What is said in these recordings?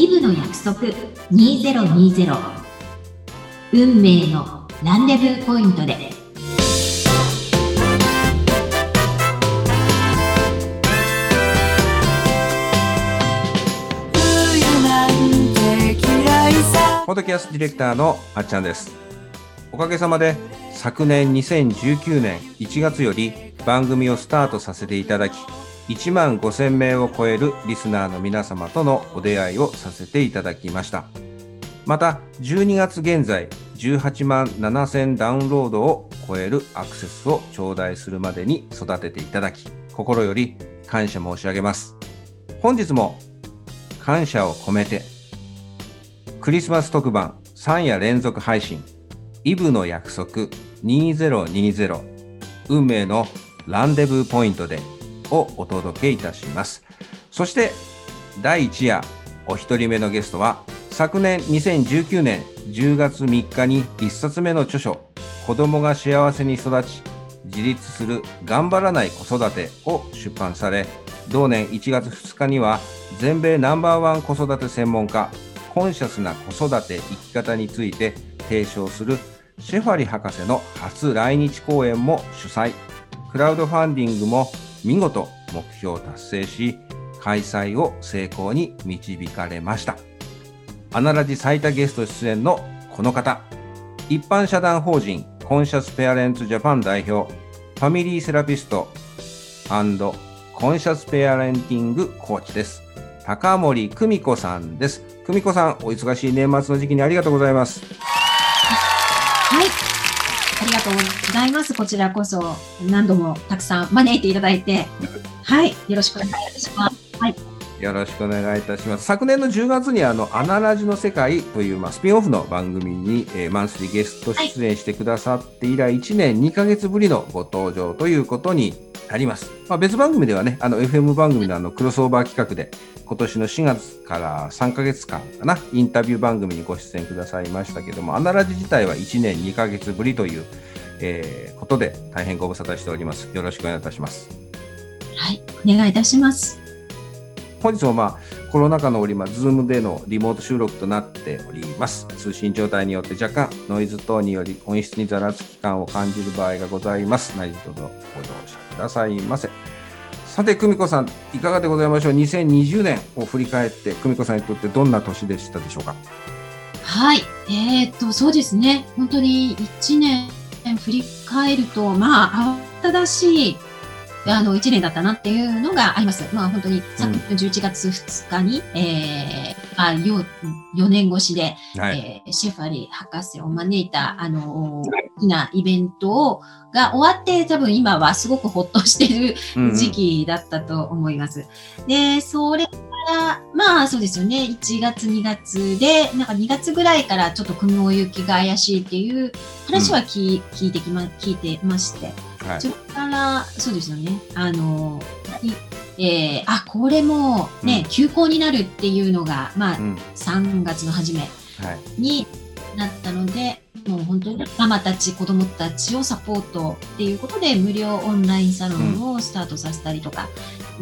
イブの約束2020運命のランデブーポイントで。ポッドキャストディレクターのあっちゃんです。おかげさまで昨年2019年1月より番組をスタートさせていただき1万5000名を超えるリスナーの皆様とのお出会いをさせていただきました。また12月現在18万7000ダウンロードを超えるアクセスを頂戴するまでに育てていただき心より感謝申し上げます。本日も感謝を込めてクリスマス特番3夜連続配信イブの約束2020運命のランデブーポイントでをお届けいたします。そして第1夜お一人目のゲストは昨年2019年10月3日に1冊目の著書子供が幸せに育ち自立する頑張らない子育てを出版され同年1月2日には全米ナンバーワン子育て専門家コンシャスな子育て生き方について提唱するシェファリ博士の初来日公演も主催。クラウドファンディングも見事目標を達成し開催を成功に導かれました。アナラジ最多ゲスト出演のこの方。一般社団法人コンシャスペアレンツジャパン代表ファミリーセラピストコンシャスペアレンティングコーチです。高森久美子さんです。久美子さんお忙しい年末の時期にありがとうございます。はい。ありがとうございます。こちらこそ何度もたくさん招いていただいて。はい。よろしくお願いいたします。はい。よろしくお願いいたします。昨年の10月にあの、アナラジの世界という、まあ、スピンオフの番組に、えー、マンスリーゲスト出演してくださって以来、1年2ヶ月ぶりのご登場ということになります。まあ、別番組ではね、あの、FM 番組のあの、クロスオーバー企画で、今年の4月から3ヶ月間かな、インタビュー番組にご出演くださいましたけども、アナラジ自体は1年2ヶ月ぶりという、えー、ことで、大変ご無沙汰しております。よろしくお願いいたします。はい、お願いいたします。本日もまあコロナ禍の折、まあ、 Zoom でのリモート収録となっております。通信状態によって若干ノイズ等により音質にざらつき感を感じる場合がございます。何卒ご容赦くださいませ。さて、久美子さん、いかがでございましょう？2020年を振り返って、久美子さんにとってどんな年でしたでしょうか？はい、えー、っと、そうですね。本当に1年振り返ると、まあ、慌ただしいあの、1年だったなっていうのがあります。まあ本当に、昨年11月2日に、うん、えー、まあ4、4年越しで、はい、えー、シェファリー博士を招いた、あの、大きなイベントが終わって、多分今はすごくほっとしている時期だったと思います。うん、で、それから、まあそうですよね、1月、2月で、なんか2月ぐらいからちょっと雲行きが怪しいっていう話は聞,、聞いてきま、聞いてまして、はい、それからそうですよね。あのえー、あこれもね、うん、休校になるっていうのが、まあうん、3月の初めになったので、もう本当にママたち子供たちをサポートっていうことで無料オンラインサロンをスタートさせたりとか、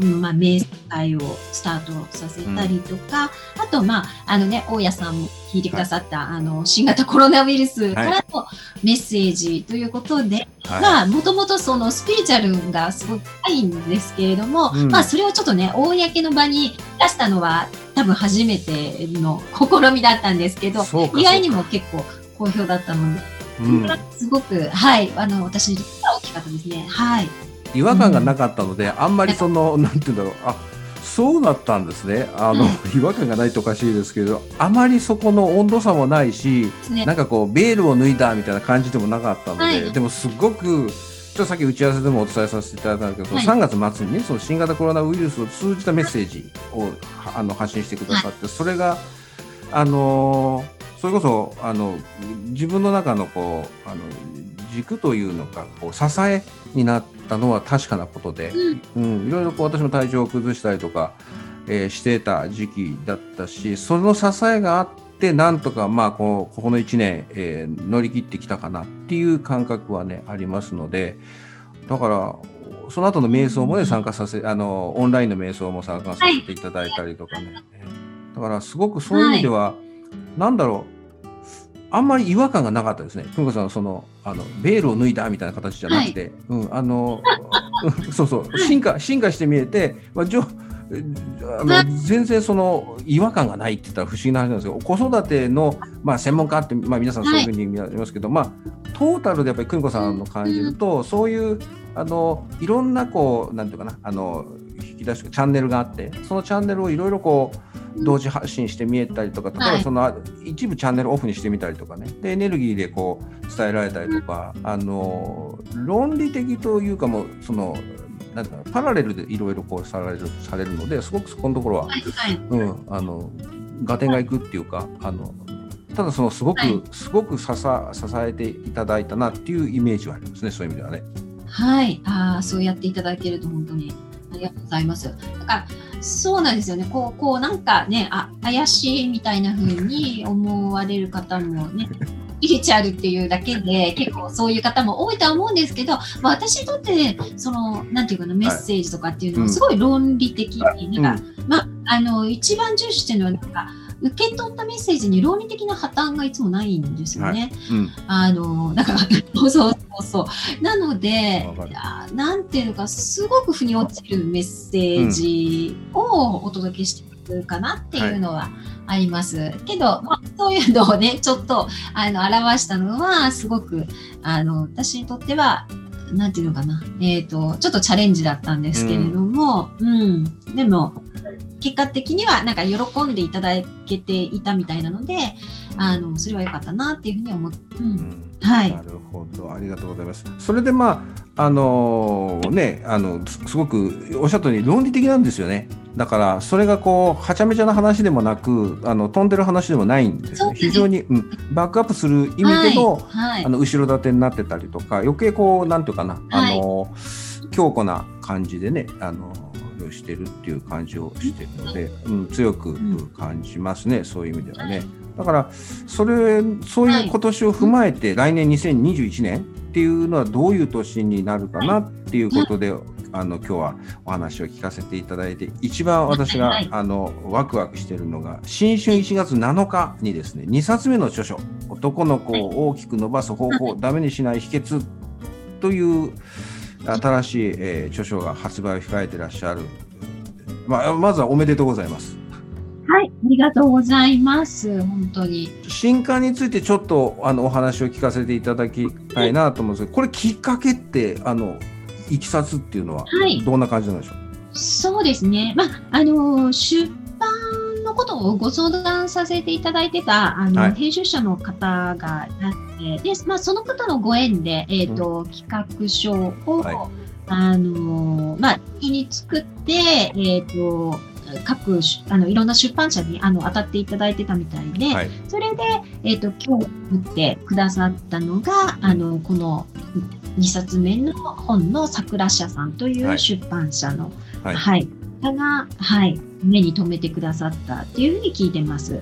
うん、まあ、瞑想会をスタートさせたりとか、うん、あとまああのね大家さんも聞いてくださった、はい、あの新型コロナウイルスからのメッセージということで、はい、まあもともとそのスピリチュアルがすごく深いんですけれども、うん、まあそれをちょっとね公の場に出したのは多分初めての試みだったんですけど意外にも結構好評だったので、うん、すごく、はい、あの私にとっては大きかったですね。はい。違和感がなかったので、うん、あんまりその、なんていうんだろう、あそうだったんですね。あの、うん、違和感がないとおかしいですけど、あまりそこの温度差もないし、ね、なんかこう、ベールを脱いだみたいな感じでもなかったので、はい、でもすごく、ちょっとさっき打ち合わせでもお伝えさせていただいたんですけど、はい、3月末にね、その新型コロナウイルスを通じたメッセージをあの発信してくださって、それが、あのーそれこそあの自分の中のこうあの軸というのかこう支えになったのは確かなことで、うん、うん、いろいろこう私も体調を崩したりとか、えー、してた時期だったしその支えがあってなんとかまあこうここの1年、えー、乗り切ってきたかなっていう感覚はねありますのでだからその後の瞑想もね参加させあのオンラインの瞑想も参加させていただいたりとかね。はい。だからすごくそういう意味では、なんだろう、あんまり違和感がなかったですね。久美子さん、その、あの、ベールを脱いだみたいな形じゃなくて、うん、あの、うんそう。そう、進化、進化して見えて、まあ、じょあの全然その違和感がないって言ったら不思議な話なんですけど子育ての、まあ、専門家って、まあ、皆さんそういうふうに見られますけど、まあ、トータルでやっぱり久美子さんの感じると、そういうあのいろんなこうなんていうかなあの引き出しチャンネルがあってそのチャンネルをいろいろこう同時発信して見えたりとか例えばその、一部チャンネルオフにしてみたりとかねでエネルギーでこう伝えられたりとか、あの論理的というかもそのなんかなパラレルでいろいろこうされるされるのですごくそこのところは、はいはい。うん、あの合点がいくっていうかあのただそのすごく、はいすごく支え支えていただいたなっていうイメージはありますねそういう意味ではね。はい、ああ、そうやっていただけると本当にありがとうございます。だから、そうなんですよね。こう、こうなんかね、あ、怪しいみたいな風に思われる方もね、スピリチュアルっていうだけで、結構そういう方も多いとは思うんですけど、まあ、私にとって、その、なんていうかな、メッセージとかっていうのはすごい論理的に、なんか、まあ、あの、一番重視してるのは、なんか、受け取ったメッセージに論理的な破綻がいつもないんですよね。うんあの、なんか、そうそうそう。なのでなんていうのか、すごく腑に落ちるメッセージをお届けしてるかなっていうのはあります。けど、まあ、そういうのをね、ちょっと、あの、表したのは、すごく、あの、私にとっては、なんていうのかな、えっ、と、ちょっとチャレンジだったんですけれども、うん、でも、結果的には、なんか喜んでいただけていたみたいなので、あの、それは良かったなっていうふうに思って、う、ん。はいな。るほど、ありがとうございます。それでまあ、あのね、あの、すすごくおっしゃったように論理的なんですよね。だから、それがこう、はちゃめちゃな話でもなく、あの、飛んでる話でもないんですね。非常に、うん、バックアップする意味での、はいあ。の後ろ盾になってたりとか余計こうなんていうかな、はいあの強固な感じでねあのしてるっていう感じをしてるので、うん、強くん感じますね、そういう意味ではね。だからそれそういう今年を踏まえて、来年2021年っていうのはどういう年になるかなっていうことで、あの今日はお話を聞かせていただいて一番私が、はい。あのワクワクしてるのが新春1月7日にですね2冊目の著書「男の子を大きく伸ばす方法、ダメにしない秘訣」という新しい、えー著書が発売を控えてらっしゃる、まあ、まずはおめでとうございます。はい。ありがとうございます。本当に。新刊についてちょっとあのお話を聞かせていただきたいなと思うんですけどこれきっかけってあのいきさつっていうのははい。どんな感じなんでしょう、そうですね。まあ、あの、出版のことをご相談させていただいてた、あの、はい編集者の方がいて、で、まあ、その方のご縁で、えっ、と、企画書を、はいあの、まあ、に作って、えっ、と、各しあのいろんな出版社にあの当たっていただいてたみたいで、はい。それで、えっと今日作ってくださったのがあのこの2冊目の本の桜社さんといはい。う出版社の、はい。はい、方が、はい、目に留めてくださったっていうふうに聞いてます。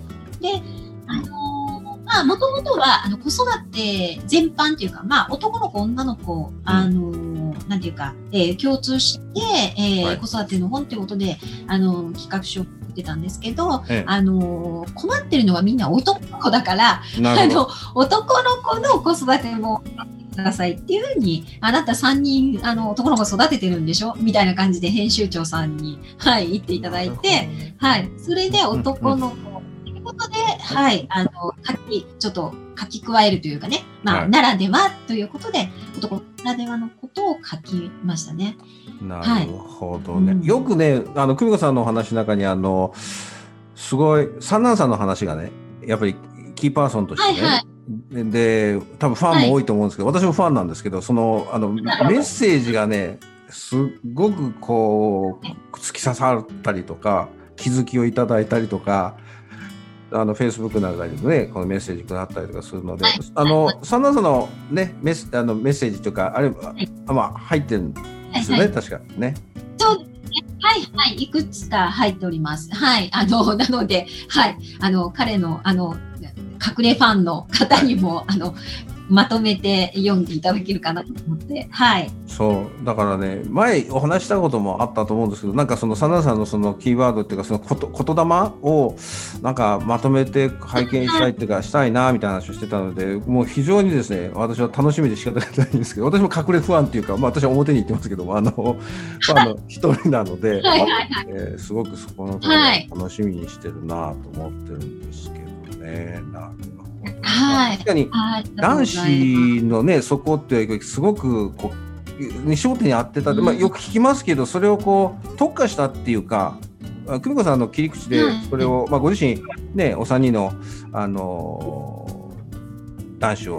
で、あのまあ、もともとは、あの、子育て全般っていうか、まあ、男の子、女の子、あのなんていうか、えー共通して、えーはい。子育ての本ってことで、あの企画書を作ってたんですけど、ええ。あの困ってるのはみんな男の子だから、あの、男の子の子育てもくださいっていうふうに、あなた3人、あの、男の子育ててるんでしょ？みたいな感じで編集長さんに、はい、言っていただいて、はい、それで男の子。ということで、はい、あの、書き、ちょっと書き加えるというかね、まあ、はい。ならではということで、男ならではのことを書きましたね。なるほどね。うん。よくね、あの、久美子さんのお話の中に、あの、すごい、三男さんの話がね、やっぱりキーパーソンとしてね、はいはい。で、多分ファンも多いと思うんですけど、私もファンなんですけど、その、あの、メッセージがね、すっごくこう、突き刺さったりとか、気づきをいただいたりとか、あの、フェイスブックなんかにもね、このメッセージくだったりとかするので、あの、三男さんのね、メスあのメッセージとか、あれ、あまあ、入ってるんですよね、はい確か。ね。そう。はい、はい、いくつか入っております。はい、あの、なので、はい、あの、彼の、あの、隠れファンの方にも、あの、まとめて読んでいただけるかなと思って、はい。そうだからね前お話したこともあったと思うんですけどなんかそのサナさんのそのキーワードっていうかそのこと言霊をなんかまとめて拝見したいっていうかしたいなみたいな話をしてたのでもう非常にですね私は楽しみで仕方がないんですけど私も隠れ不安っていうか、まあ、私は表に言ってますけどもあの ファンの一人なので、はいはいはい。えーすごくそこのところはい楽しみにしてるなと思ってるんですけどね。なるほどはい。確かに男子のねそこってすごくこうね焦点に当てた、まあ、うん。よく聞きますけどそれをこう特化したっていうかあ久美子さんの切り口ではい。それを、まあ、ご自身ねお三人のあのー男子を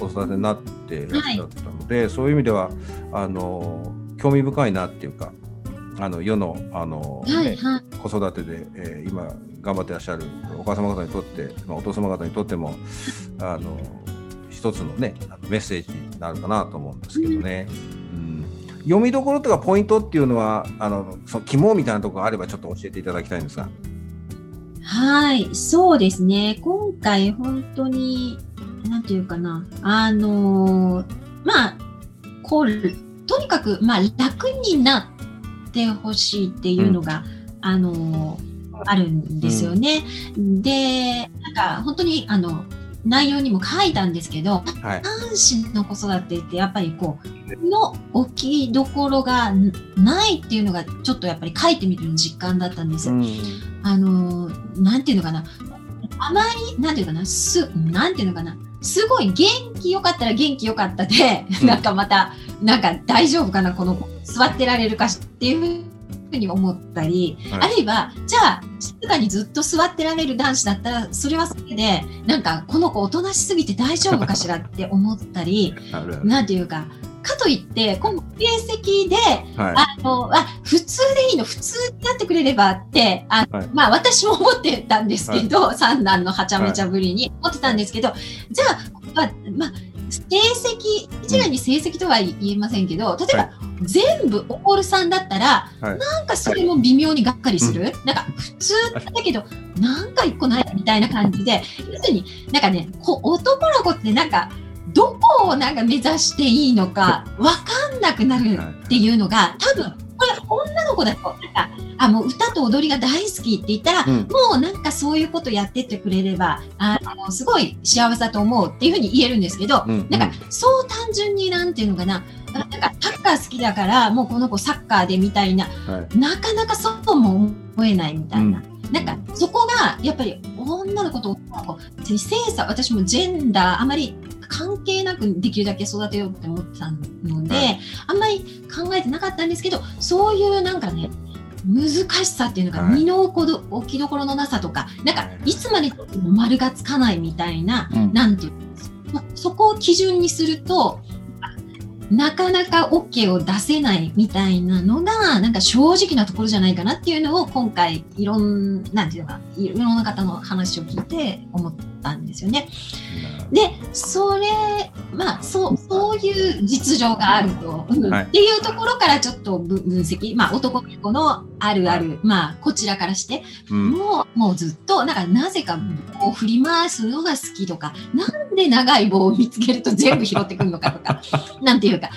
おお育てになってらっしゃったので、そういう意味ではあのー興味深いなっていうかあの世のあのーねはいはい。子育てで、えー今頑張ってらっしゃるお母様方にとって、まあ、お父様方にとってもあの一つのねメッセージになるかなと思うんですけどね。うん読みどころとかポイントっていうのはあのその肝みたいなところがあればちょっと教えていただきたいんですが。はい、そうですね。今回本当に、なんていうかな、あのーまあ、こう、とにかく、まあ、楽になってほしいっていうのが、あのーあるんですよね。で、なんか本当に、あの、内容にも書いたんですけど、はい。男子の子育てってやっぱりこう、の置きどころがないっていうのがちょっとやっぱり書いてみる実感だったんです。うんあのーなんていうのかな、あまり、なんていうのかな、す、なんていうのかな、すごい元気よかったら元気よかったで、うん。なんかまた、なんか大丈夫かな、この子、座ってられるかしっていうふうに思ったり、はい。あるいは、じゃあ、静かにずっと座ってられる男子だったら、それはそれで、なんか、この子おとなしすぎて大丈夫かしらって思ったり、なんていうか、かといって、今度、成績で、はあの、あ、普通でいいの、普通になってくれればって、あはい。まあ私も思ってたんですけど、三男のはちゃめちゃぶりに思ってたんですけど、じゃあ、まあ、まあ、成績、一概に成績とは言えませんけど、例えば、は全部オールさんだったら、はい。なんかそれも微妙にがっかりする、なんか普通だけど、なんか一個ないみたいな感じで、要するになんかね、こ男の子ってなんか、どこをなんか目指していいのかわかんなくなるっていうのが、多分、女の子だと、なんか、あ、もう歌と踊りが大好きって言ったら、うん。もうなんかそういうことやってってくれれば、あの、すごい幸せだと思うっていうふうに言えるんですけど、うんなんか、そう単純になんていうのかな、なんかサッカー好きだから、もうこの子サッカーでみたいな、はい。なかなかそうも思えないみたいな。うん。なんか、そこが、やっぱり、女の子と男の子、性差、私もジェンダー、あまり関係なくできるだけ育てようって思ってたので、はい。あんまり考えてなかったんですけど、そういうなんかね、難しさっていうのが、はい。身の置ど置きどころのなさとか、なんかはい、いつまでも丸がつかないみたいな、うん。なんていうのそそこを基準にすると、なかなか OK を出せないみたいなのが、なんか正直なところじゃないかなっていうのを今回、いろん、なんていうのか、いろんな方の話を聞いて思ったんですよね。で、それ、まあ、そう、そういう実情があると、うん。はい。っていうところからちょっと分分析、まあ、男の子のあるある、まあ、こちらからして、うん。もう、もうずっと、なんか、なぜか棒を振り回すのが好きとか、なんで長い棒を見つけると全部拾ってくるのかとか、なんていうか、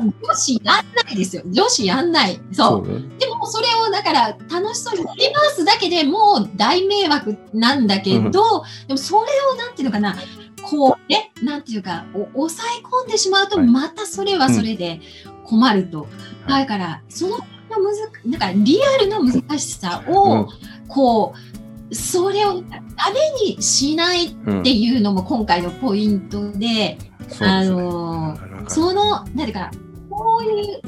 女子やんないですよ。女子やんない。そう。そうねでも、それを、だから、楽しそうに振り回すだけでもう大迷惑なんだけど、うん。でも、それを、なんていうのかな、こう、ね、なんていうか、お抑え込んでしまうと、はい。またそれはそれで困ると。はい。だから、その、むずなんかリアルな難しさを、うん。こう、それをダメにしないっうんていうのも今回のポイントで、うですね。のその、なんていうかな、こういう、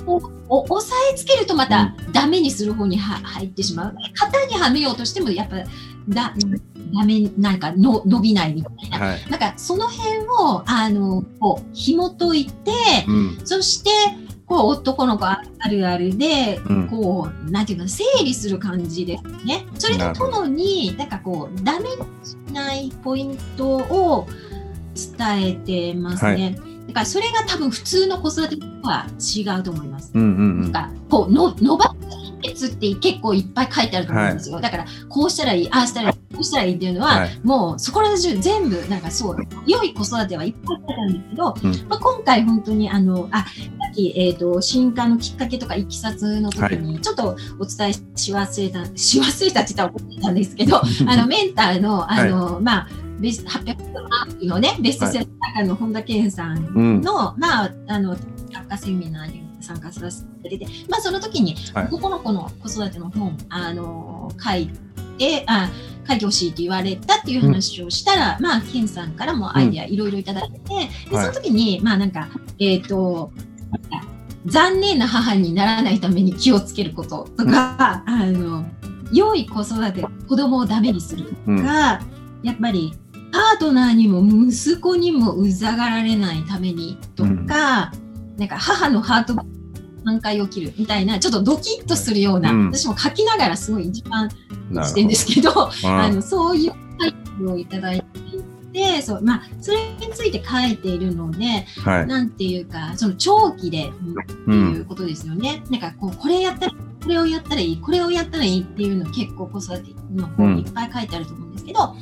押さえつけるとまたダメにする方には入ってしまう。型にはめようとしても、やっぱ、だ、ダメ、なんかの伸びないみたいな。はいなんか、その辺を、あの、こう、紐解いて、うんそして、こう、男の子あるあるで、うんこう、なんていうかな、整理する感じですね。それとともに、なんかこう、ダメにしないポイントを伝えてますね。だからそれが多分普通の子育てとは違うと思います。うんうんうん。なんかこうの伸ばす秘訣って結構いっぱい書いてあると思うんですよ。だからこうしたらいい、ああしたらいい、こうしたらいいっていうのは、はい。もうそこら中全部なんかそう良い子育てはいっぱいあったんですけど、うん。まあ、今回本当にあのあさっき、えー、と新刊のきっかけとかいきさつの時にちょっとお伝えし忘れた、し忘れたって言ったら怒ってたんですけど あのメンターのあの、まあベス800マークのねベストセラーの本田健さんうん。の、まあ、あの、学科セミナーに参加させていただいて、まあ、その時に、はい。男の子の子育ての本、あの、書いて、あ、書いてほしいって言われたっていう話をしたら、まあ、ケンさんからもアイデアいろいろいただいて、で、はい。その時に、まあ、なんか、えっ、と、残念な母にならないために気をつけることとか、あの、良い子育て、子供をダメにするうん。が、やっぱりパートナーにも息子にもうざがられないためにとか、うんなんか母のハートが半回起きるみたいなちょっとドキッとするような、うん私も書きながらすごい一番してんですけど あのそういうタイプをいただいていてそう、まあ、それについて書いているのではい。なんていうかその長期でってう。いうんことですよね。なんかこうこれやったらこれをやったらいいこれをやったらいいっていうの結構子育てのうん本いっぱい書いてあると思うんですけど、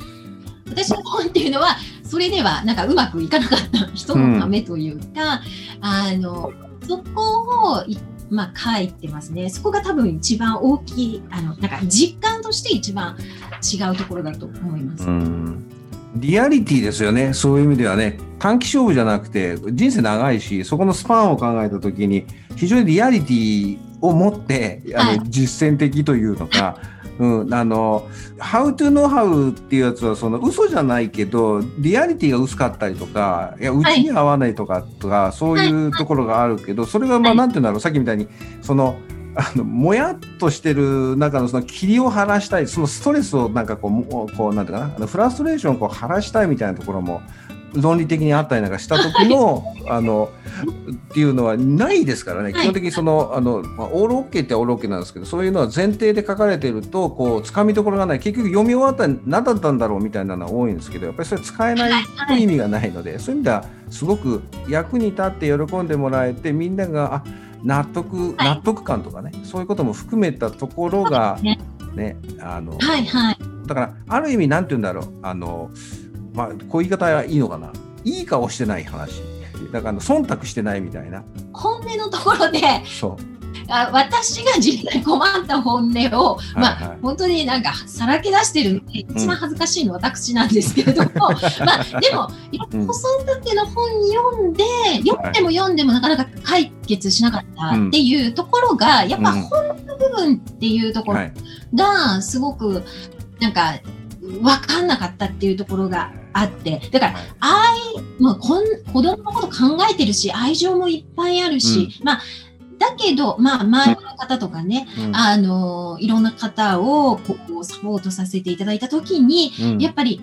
私の本っていうのはそれではなんかうまくいかなかった人のためというか、あのそこをいまあ書いてますね。そこが多分一番大きいあのなんか実感として一番違うところだと思います。うんリアリティですよね。そういう意味ではね。短期勝負じゃなくて、人生長いし、そこのスパンを考えたときに、非常にリアリティを持って、あの、はい。実践的というのか、うん、あの、How to know how っていうやつは、その嘘じゃないけど、リアリティが薄かったりとか、いや、うちに合わないとか、とか、そういうところがあるけど、それが、まあ、はい。なんていうんだろう、さっきみたいに、その、あのもやっとしてる中のその霧を晴らしたいそのストレスをなんかこうこうなんていうかなあのフラストレーションをこう晴らしたいみたいなところも論理的にあったりなんかした時のあのっていうのはないですからね、はい。基本的にそのあの、まあ、オールオッケーってオールオッケーなんですけどそういうのは前提で書かれてるとこうつかみどころがない。結局読み終わったら何だったんだろうみたいなのは多いんですけどやっぱりそれ使えないと意味がないので、そういう意味ではすごく役に立って喜んでもらえてみんながあ納得、納得感とかねそういうことも含めたところがね。ねあの、はいはい。だからある意味なんて言うんだろう。あの、まあ、こういう言い方はいいのかな。いい顔してない話。だから忖度してないみたいな。本音のところでそう。あ私が実際困った本音を、まあ、はいはい。本当になんかさらけ出してる一番恥ずかしいのは私なんですけれども、まあでもうん子育ての本読んで読んでも読んでもなかなか解決しなかったっていうところが、やっぱうん。本の部分っていうところはい。がすごくなんか分かんなかったっていうところがあって。だからはい。まあ、こん子供のこと考えてるし愛情もいっぱいあるし、まあだけど、まあ、周りの方とかね、うん。あのいろんな方をこうサポートさせていただいたときに、うん。やっぱり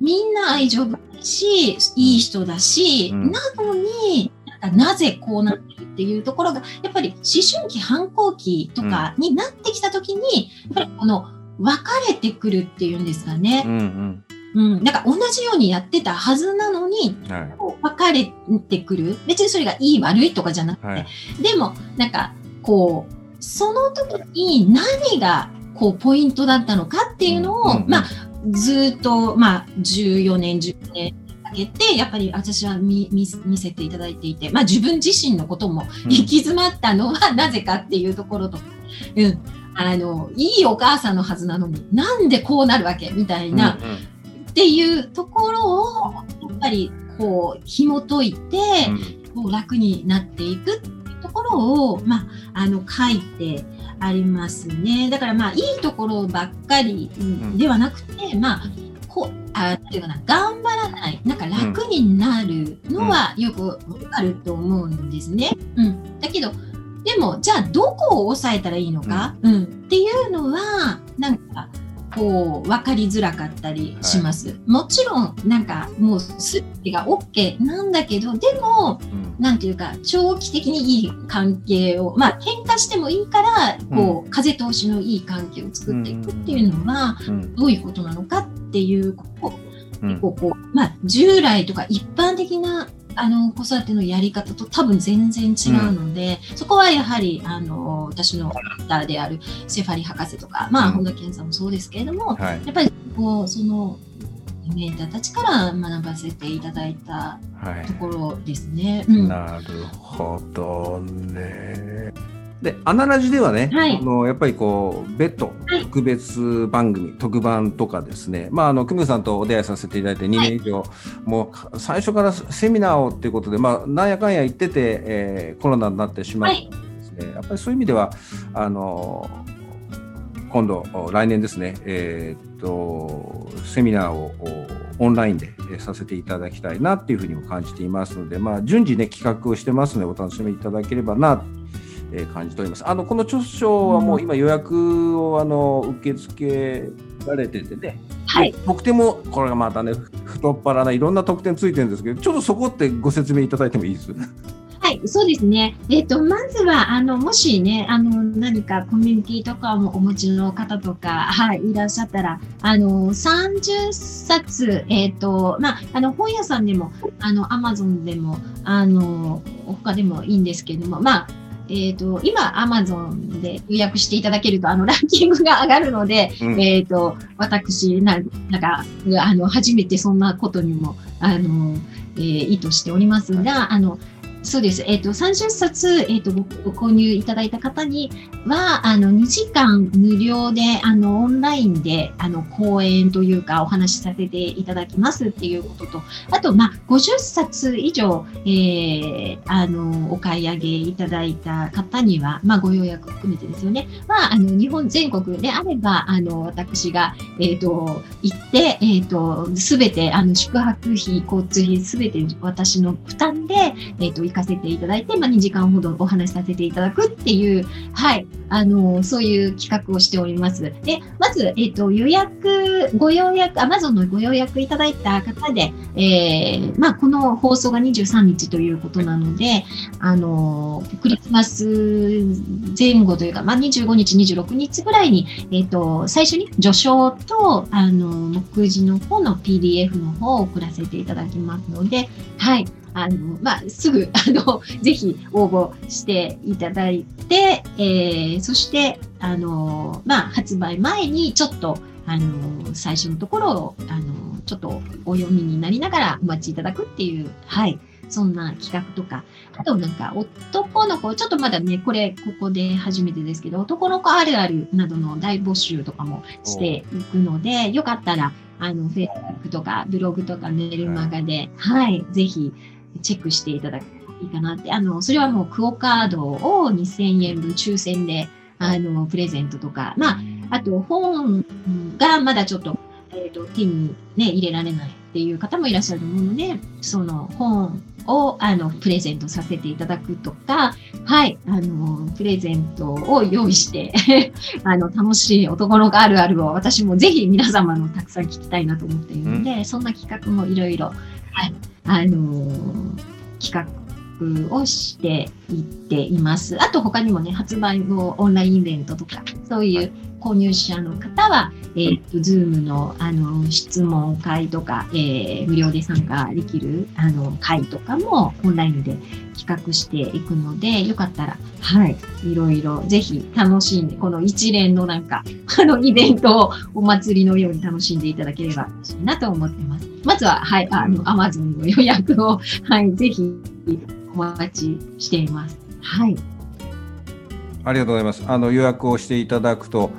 みんな愛情深いし、いい人だし、うん。なのに、なぜこうなってるっていうところが、やっぱり思春期、反抗期とかになってきたときに、やっぱりこの分かれてくるっていうんですかね。うんうん。なんか同じようにやってたはずなのに、うんはい。こう分かれてくる。別にそれがいい悪いとかじゃなくて、はい。でも、なんか、こう、その時に何が、こう、ポイントだったのかっていうのを、うんうんまあ、ずっと、まあ、14年、10年かけて、やっぱり私は見せていただいていて、まあ、自分自身のこともうん。行き詰まったのはなぜかっていうところと。か、うん。あの、いいお母さんのはずなのに、なんでこうなるわけみたいな、うんうんっていうところを、やっぱり、こう、紐解いて、こう楽になっていくっていうところを、まあ、あの書いてありますね。だからまあいいところばっかりんではなくて、まあこうあなんていうかな頑張らないなんか楽になるのはよくわかると思うんですね。うん、だけどでもじゃあどこを抑えたらいいのか、うん。っていうのはなんかこう分かりづらかったりします。もちろんなんかもう全てが OK なんだけどでもうん。なんていうか長期的にいい関係をまあ喧嘩してもいいからこう、風通しのいい関係を作っていくっていうのはうんどういうことなのかっていうこううん。こうこうまあ、従来とか一般的なあの子育てのやり方と多分全然違うので、そこはやはりあの私のリーであるセファリ博士とか、まあ、うん本田健さんもそうですけれども、はい。やっぱりこうそのメンターたちから学ばせていただいたはいと。ころですね。うんなるほどね。で、アナラジではね、はい。あのやっぱりこう、別途はい。特別番組、特番とかですね、まあ、あの、久美子さんとお出会いさせていただいて2年以上、もう最初からセミナーをっていうことで、まあ、なんやかんや言ってて、えーコロナになってしまったんですね、やっぱりそういう意味では、あの、今度、来年ですね、えーっと、セミナーをおオンラインでえーさせていただきたいなっていうふうにも感じていますので、まあ、順次ね、企画をしてますので、お楽しみいただければな、えー感じております。あの、この著書はもう今予約をあの受け付けられててね、はい。特典も、これがまたね、太っ腹ないろんな特典ついてるんですけど、ちょっとそこってご説明いただいてもいいです？はい、そうですね。えっ、と、まずは、あの、もしね、あの、何かコミュニティとかもお持ちの方とか、はい、いらっしゃったら、あの、30冊、えっ、と、まあ、あの、本屋さんでも、あの、アマゾンでも、あの、他でもいいんですけども、まあ、えっ、と、今、アマゾンで予約していただけると、あの、ランキングが上がるので、うん。えっ、と、私な、なんか、あの、初めてそんなことにも、あの、えー意図しておりますが、あの、そうです。えっ、と、30冊、えっ、と、ごご購入いただいた方には、あの、2時間無料で、あの、オンラインで、あの、講演というか、お話しさせていただきますっていうことと、あと、まあ、50冊以上、えーあの、お買い上げいただいた方には、まあ、ご予約含めてですよね。まあ、あの、日本全国であれば、あの、私が、えっ、と、行って、えっ、と、すべて、あの、宿泊費、交通費、すべて私の負担で、えっ、と、行かせていただいて、まあ、2時間ほどお話しさせていただくっていう、はい、あの、そういう企画をしております。で、まず、えっ、と、予約、ご予約、Amazon のご予約いただいた方で、えーまあ、この放送が23日ということなので、あの、クリスマス前後というか、まあ、25日、26日ぐらいに、えっ、と、最初に序章と、あの、目次の方の PDF の方を送らせていただきますので、はい。あの、まあ、すぐ、あの、ぜひ応募していただいて、えー、そして、あの、まあ、発売前にちょっと、あの、最初のところを、あの、ちょっとお読みになりながらお待ちいただくっていう、はい。そんな企画とか、あとなんか男の子、ちょっとまだね、これ、ここで初めてですけど、男の子あるあるなどの大募集とかもしていくので、よかったら、あの、Facebook とかブログとかメールマガで、はい、ぜひチェックしていただくといいかなって、あの、それはもうクオカードを2000円分抽選で、あの、プレゼントとか、まあ、あと本がまだちょっと、えっ、と、手にね、入れられないっていう方もいらっしゃると思うので、その本を、あの、プレゼントさせていただくとか、はい、あの、プレゼントを用意して、あの、楽しい男の子あるあるを私もぜひ皆様のたくさん聞きたいなと思っているので、そんな企画もいろいろ、はい、あの企画をしていっています。あと他にもね、発売後オンラインイベントとか、そういう購入者の方は、えっ、と、ズームの、あの、質問会とか、えー無料で参加できる、あの、会とかもオンラインで企画していくので、よかったら、はい、いろいろ、ぜひ楽しんで、この一連のなんか、あの、イベントをお祭りのように楽しんでいただければ嬉しいなと思ってます。まずは、はい、あの、アマゾンの予約を、はい、ぜひ、お待ちしています。はい。ありがとうございます。あの予約をしていただくと、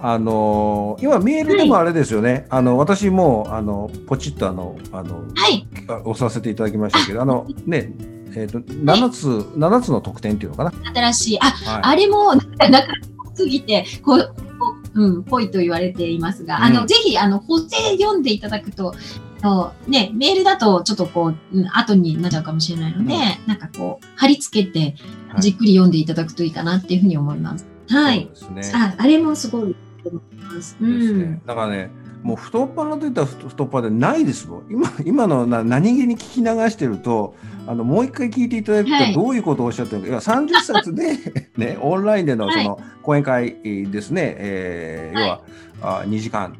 あの今メールでもあれですよね。あの私もあのポチッとあのあのはい。押させていただきましたけど、あのねえっ、と七つ七つの得点っていうのかな。新しい、あ、はい。あれも、なんか、なんかすぎて、こう、こううん、ぽいと言われていますが、あの、うんぜひ、あの、補正読んでいただくと、あのね、メールだとちょっとこう、うん後になっちゃうかもしれないので、うんなんかこう、貼り付けては、いじっくり読んでいただくといいかなっていうふうに思います。はい。そうですね。あ、あれもすごいと思います。うですねん。だからね、もう太っ腹といったら太太っ腹でないですもん。今今のな何気に聞き流してると、あのもう一回聞いていただくはいとどういうことをおっしゃってるのか、いや30冊でねオンラインでのはいその講演会ですね、えーはい要はあ2時間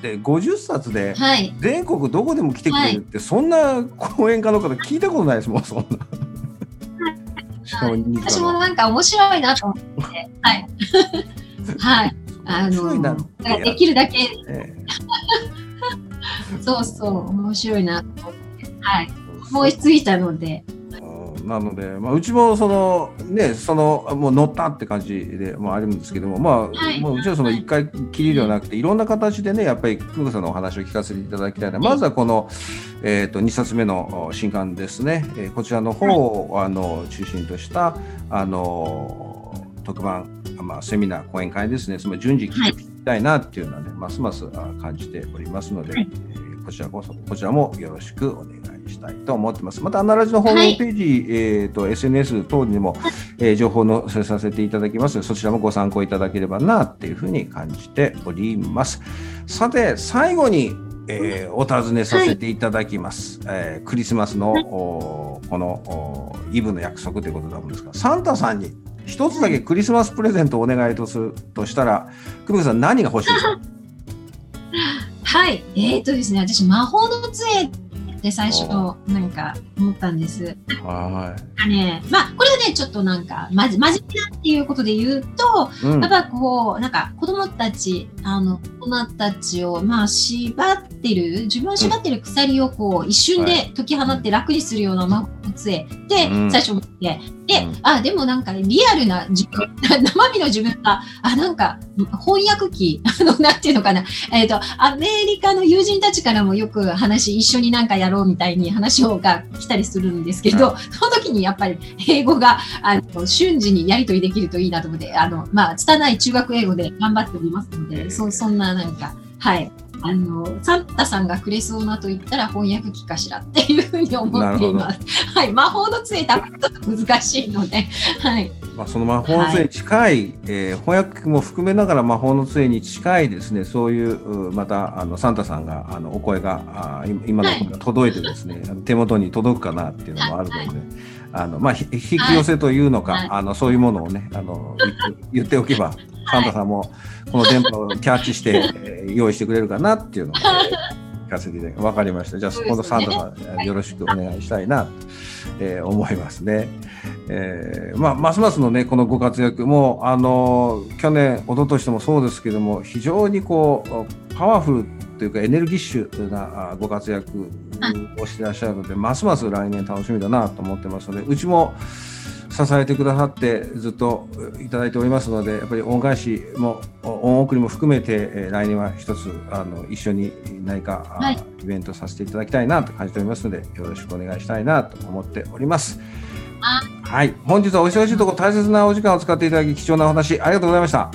って50冊ではい。全国どこでも来てくれるって、そんな講演家の方聞いたことないですもんそんな。しかも2時間私もなんか面白いなと思って、はい。はい。あの、できるだけ、え そうそう、面白いなと思って、はい。思いついたので、うんなので、まあ、うちもそのねそのもう乗ったって感じでもあるんですけどもまあ、はい。もううちはその一回きりではなくていろんな形でねやっぱり久保さんのお話を聞かせていただきたいなまずはこの、えー、と2冊目のお新刊ですね、えーこちらの方を、あの中心としたあの特番、まあ、セミナー講演会ですね。その順次聞きたいなっていうのはね、ますますあ感じておりますので、はい。えーこちらこそこちらもよろしくお願いしたいと思ってます。またアナラジのホームページ、えー、と SNS 等にも、えー情報を載せさせていただきますそちらもご参考いただければなっていうふうに感じております。さて最後に、えーお尋ねさせていただきます。えークリスマスの、このおーイブの約束ということなんですがサンタさんに一つだけクリスマスプレゼントをお願いとするとしたら久保さん何が欲しいですか？はい。えっ、とですね、私、魔法の杖って最初、なんか思ったんです。はなんかね、まあ、これはね、ちょっとなんか、まじ、真面目なっていうことで言うと、い。うん。やっぱこう、なんか子供たち、あの、大人たちを、まあ、縛ってる、自分を縛ってる鎖をこう、一瞬で解き放って楽にするような魔法の杖で、うん。最初思って、で、うん。あ、でもなんかリアルな自分、生身の自分が、あ、なんか翻訳機、あの、なんていうのかな、えっ、と、アメリカの友人たちからもよく話、一緒になんかやろうみたいに話をが来たりするんですけど、その時にやっぱり英語が、あの、瞬時にやり取りできるといいなと思って、あの、まあ、拙い中学英語で頑張っておりますので、ええそそんななんか、はい。あの、サンタさんがくれそうなと言ったら翻訳機かしらっていうふうに思っています。はい。魔法の杖多分ちょっと難しいので、はい。まあ、その魔法の杖に近い、えー翻訳も含めながら魔法の杖に近いですねそういううまたあのサンタさんがあのお声があ今今の声が届いてですね、あの手元に届くかなっていうのもあるので、あのまあ、ひ引き寄せというのか、はい。あのそういうものをねあの言っておけばサンタさんもこの電波をキャッチして、えー用意してくれるかなっていうのを、かせていただきわかりました。じゃあそこのサンタさん、よろしくお願いしたいなと、えー思いますね。えーまあ、ますますのねこのご活躍もあの去年一昨年ともそうですけども非常にこうパワフルというかエネルギッシュなあご活躍をしてらっしゃるのでますます来年楽しみだなと思ってますのでうちも支えてくださってずっといただいておりますのでやっぱり恩返しも恩送りも含めて、えー来年は一つあの一緒に何か、あはいイベントさせていただきたいなと感じておりますのでよろしくお願いしたいなと思っております。あはい、本日はお忙しいところ大切なお時間を使っていただき貴重なお話ありがとうございました。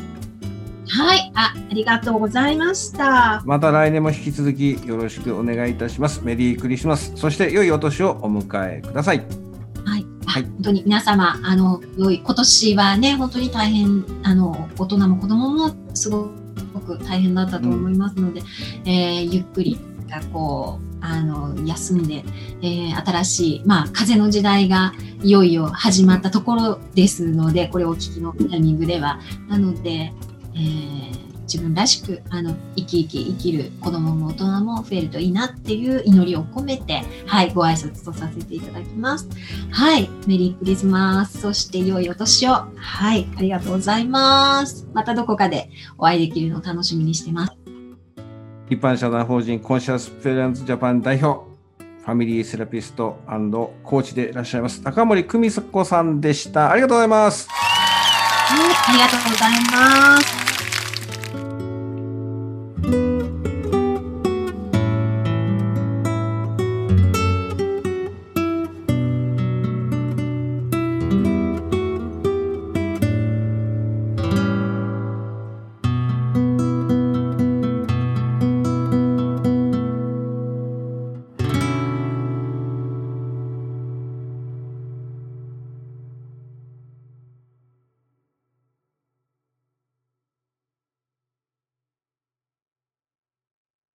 はい。あ、ありがとうございました。また来年も引き続きよろしくお願いいたします。メリークリスマス、そして良いお年をお迎えください。はい。本当に皆様、あの、良い、今年はね、本当に大変、あの、大人も子供もすごく大変だったと思いますので、えーゆっくり、こう、あの、休んで、えー新しい、まあ、風の時代がいよいよ始まったところですので、これをお聞きのタイミングでは。なので、えー自分らしくあの生き生き生きる子供も大人も増えるといいなっていう祈りを込めて、はい、ご挨拶とさせていただきます。はい、メリークリスマス、そして良いお年を。はい、ありがとうございます。またどこかでお会いできるのを楽しみにしてます。一般社団法人コンシャスペランズジャパン代表、ファミリーセラピストコーチでいらっしゃいます高森久美子さんでした。ありがとうございます。はい、ありがとうございます。